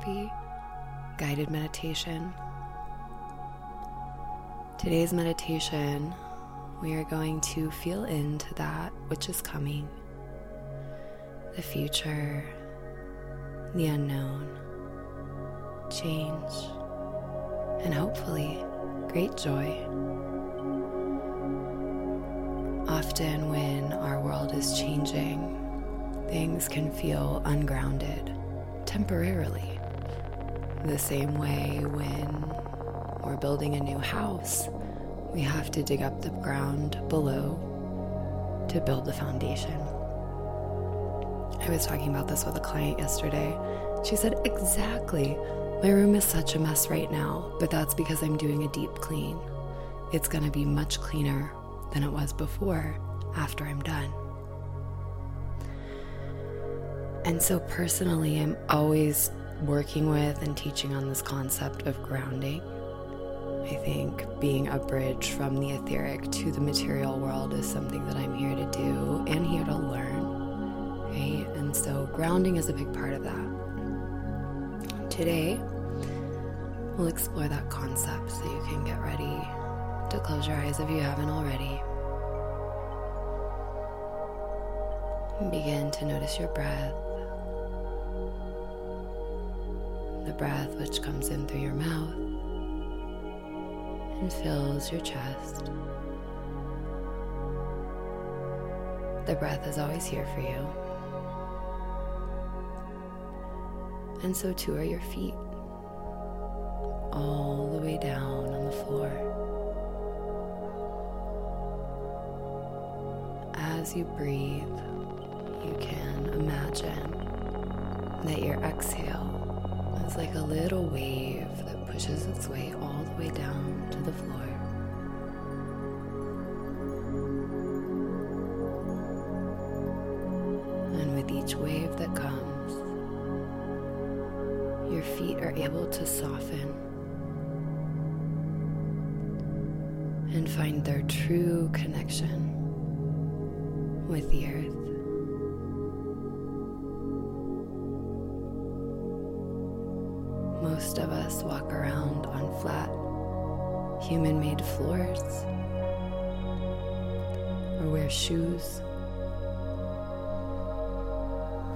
therapy, guided meditation. Today's meditation, we are going to feel into that which is coming, the future, the unknown, change, and hopefully great joy. Often, when our world is changing, things can feel ungrounded temporarily. The same way when we're building a new house, we have to dig up the ground below to build the foundation. I was talking about this with a client yesterday. She said, Exactly. My room is such a mess right now, but that's because I'm doing a deep clean. It's going to be much cleaner than it was before after I'm done. And so, personally, I'm always working with and teaching on this concept of grounding. I think being a bridge from the etheric to the material world is something that I'm here to do and here to learn. Right? And so, grounding is a big part of that. Today, we'll explore that concept so you can get ready to close your eyes if you haven't already. Begin to notice your breath. The breath which comes in through your mouth and fills your chest. The breath is always here for you. And so too are your feet, all the way down on the floor. As you breathe, you can imagine that your exhale is like a little wave that pushes its way all the way down to the floor. And with each wave that comes, your feet are able to soften and find their true connection with the earth. Most of us walk around on flat, human made floors or wear shoes.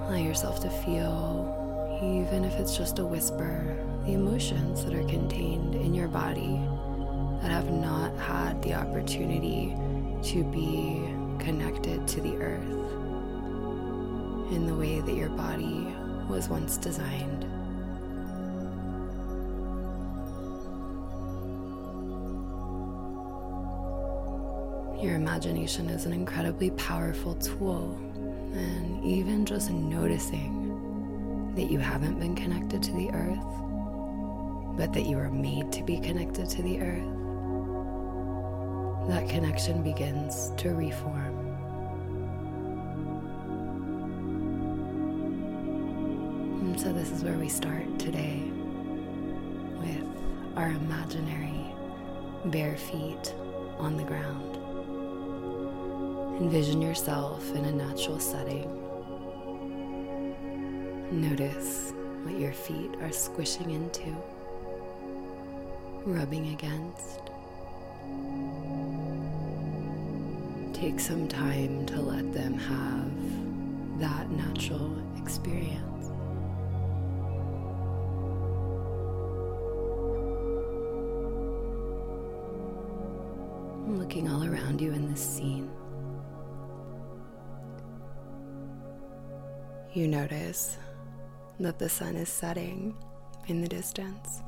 Allow yourself to feel, even if it's just a whisper, the emotions that are contained in your body that have not had the opportunity to be connected to the earth in the way that your body was once designed. Your imagination is an incredibly powerful tool, and even just noticing that you haven't been connected to the earth, but that you are made to be connected to the earth, that connection begins to reform. And so, this is where we start today with our imaginary bare feet on the ground. Envision yourself in a natural setting. Notice what your feet are squishing into, rubbing against. Take some time to let them have that natural experience. Looking all around you in this scene. You notice that the sun is setting in the distance,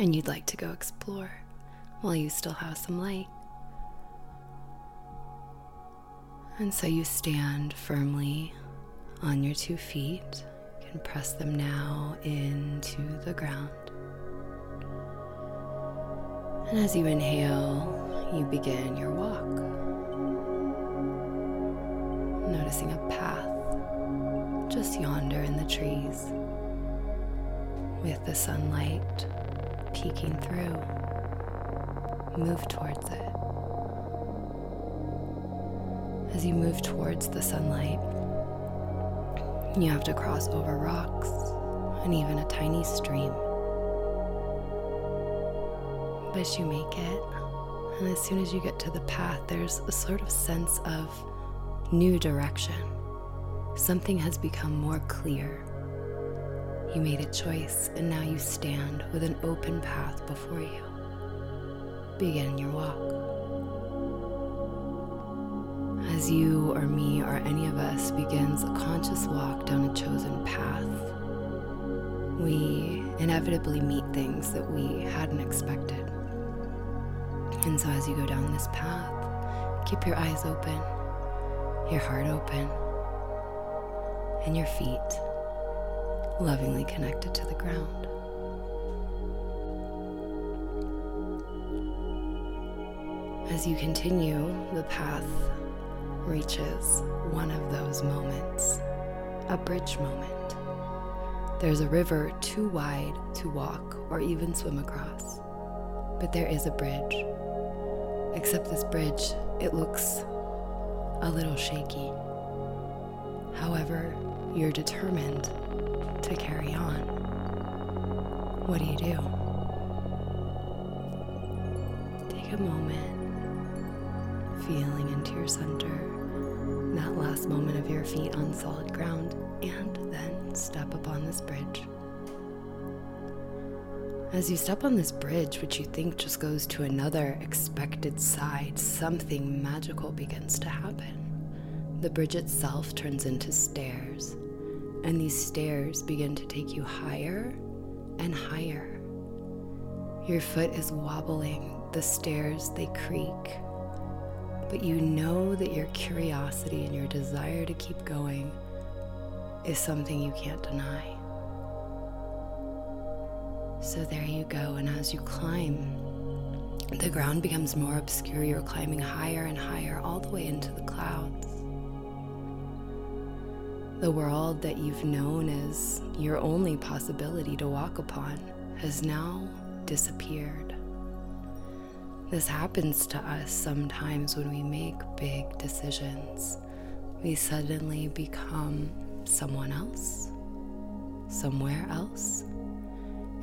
and you'd like to go explore while you still have some light. And so you stand firmly on your two feet. You can press them now into the ground. And as you inhale, you begin your walk, noticing a path just yonder in the trees, with the sunlight peeking through. Move towards it. As you move towards the sunlight, you have to cross over rocks and even a tiny stream. But you make it, and as soon as you get to the path, there's a sort of sense of new direction. Something has become more clear. You made a choice, and now you stand with an open path before you. Begin your walk. As you or me or any of us begins a conscious walk down a chosen path, we inevitably meet things that we hadn't expected. And so, as you go down this path, keep your eyes open, your heart open, and your feet lovingly connected to the ground. As you continue, the path reaches one of those moments, a bridge moment. There's a river too wide to walk or even swim across, but there is a bridge. Except this bridge, it looks a little shaky. However, you're determined to carry on. What do you do? Take a moment, feeling into your center, that last moment of your feet on solid ground, and then step upon this bridge. As you step on this bridge, which you think just goes to another expected side, something magical begins to happen. The bridge itself turns into stairs, and these stairs begin to take you higher and higher. Your foot is wobbling, the stairs they creak, but you know that your curiosity and your desire to keep going is something you can't deny. So there you go, and as you climb, the ground becomes more obscure. You're climbing higher and higher, all the way into the clouds. The world that you've known as your only possibility to walk upon has now disappeared. This happens to us sometimes when we make big decisions. We suddenly become someone else, somewhere else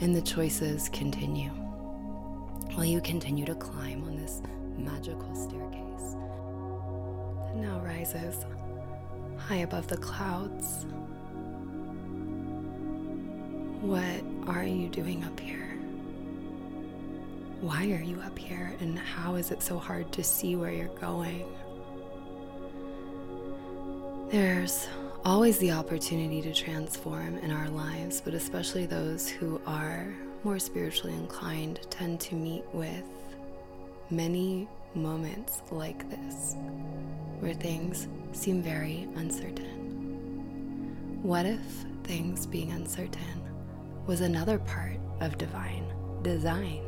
and the choices continue. While you continue to climb on this magical staircase that now rises high above the clouds. What are you doing up here? Why are you up here, and how is it so hard to see where you're going? There's always the opportunity to transform in our lives, but especially those who are more spiritually inclined tend to meet with many moments like this where things seem very uncertain. What if things being uncertain was another part of divine design?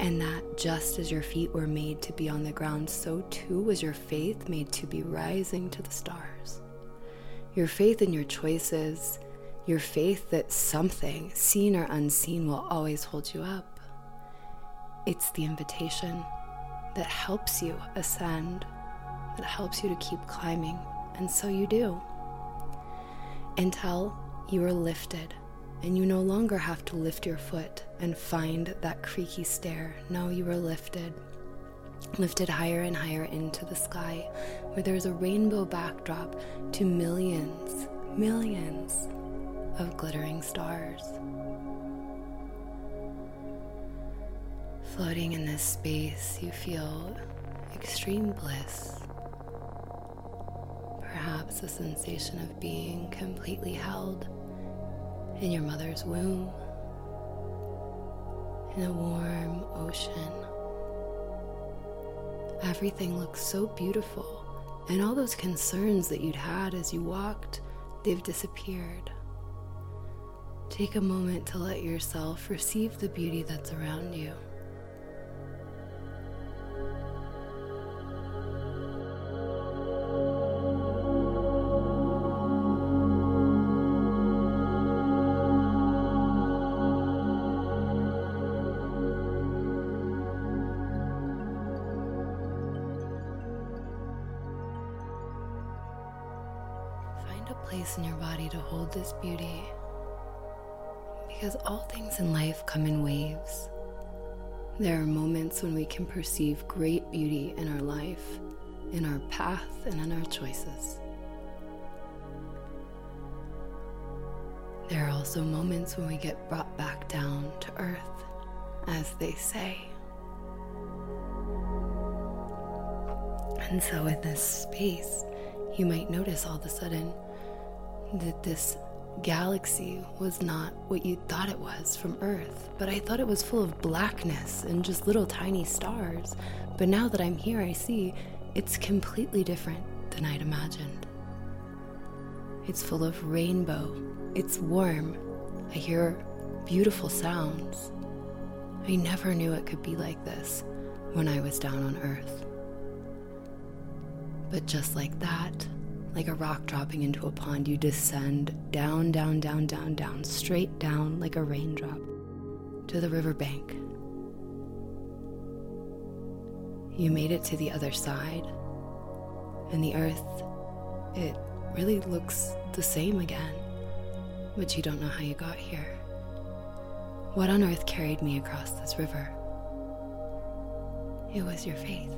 And that just as your feet were made to be on the ground, so too was your faith made to be rising to the stars your faith in your choices, your faith that something, seen or unseen, will always hold you up. It's the invitation that helps you ascend, that helps you to keep climbing, and so you do. Until you are lifted and you no longer have to lift your foot and find that creaky stair. No, you are lifted lifted higher and higher into the sky, where there's a rainbow backdrop to millions, millions of glittering stars. Floating in this space, you feel extreme bliss. Perhaps a sensation of being completely held in your mother's womb, in a warm ocean Everything looks so beautiful, and all those concerns that you'd had as you walked, they've disappeared. Take a moment to let yourself receive the beauty that's around you. Place in your body to hold this beauty Because all things in life come in waves. There are moments when we can perceive great beauty in our life, in our path, and in our choices. There are also moments when we get brought back down to earth, as they say. And so, in this space, you might notice all of a sudden that this galaxy was not what you thought it was from Earth, but I thought it was full of blackness and just little tiny stars. But now that I'm here, I see it's completely different than I'd imagined. It's full of rainbow, it's warm, I hear beautiful sounds. I never knew it could be like this when I was down on Earth. But just like that, like a rock dropping into a pond, you descend down, down, down, down, down, straight down like a raindrop to the riverbank. You made it to the other side, and the earth, it really looks the same again, but you don't know how you got here. What on earth carried me across this river? It was your faith.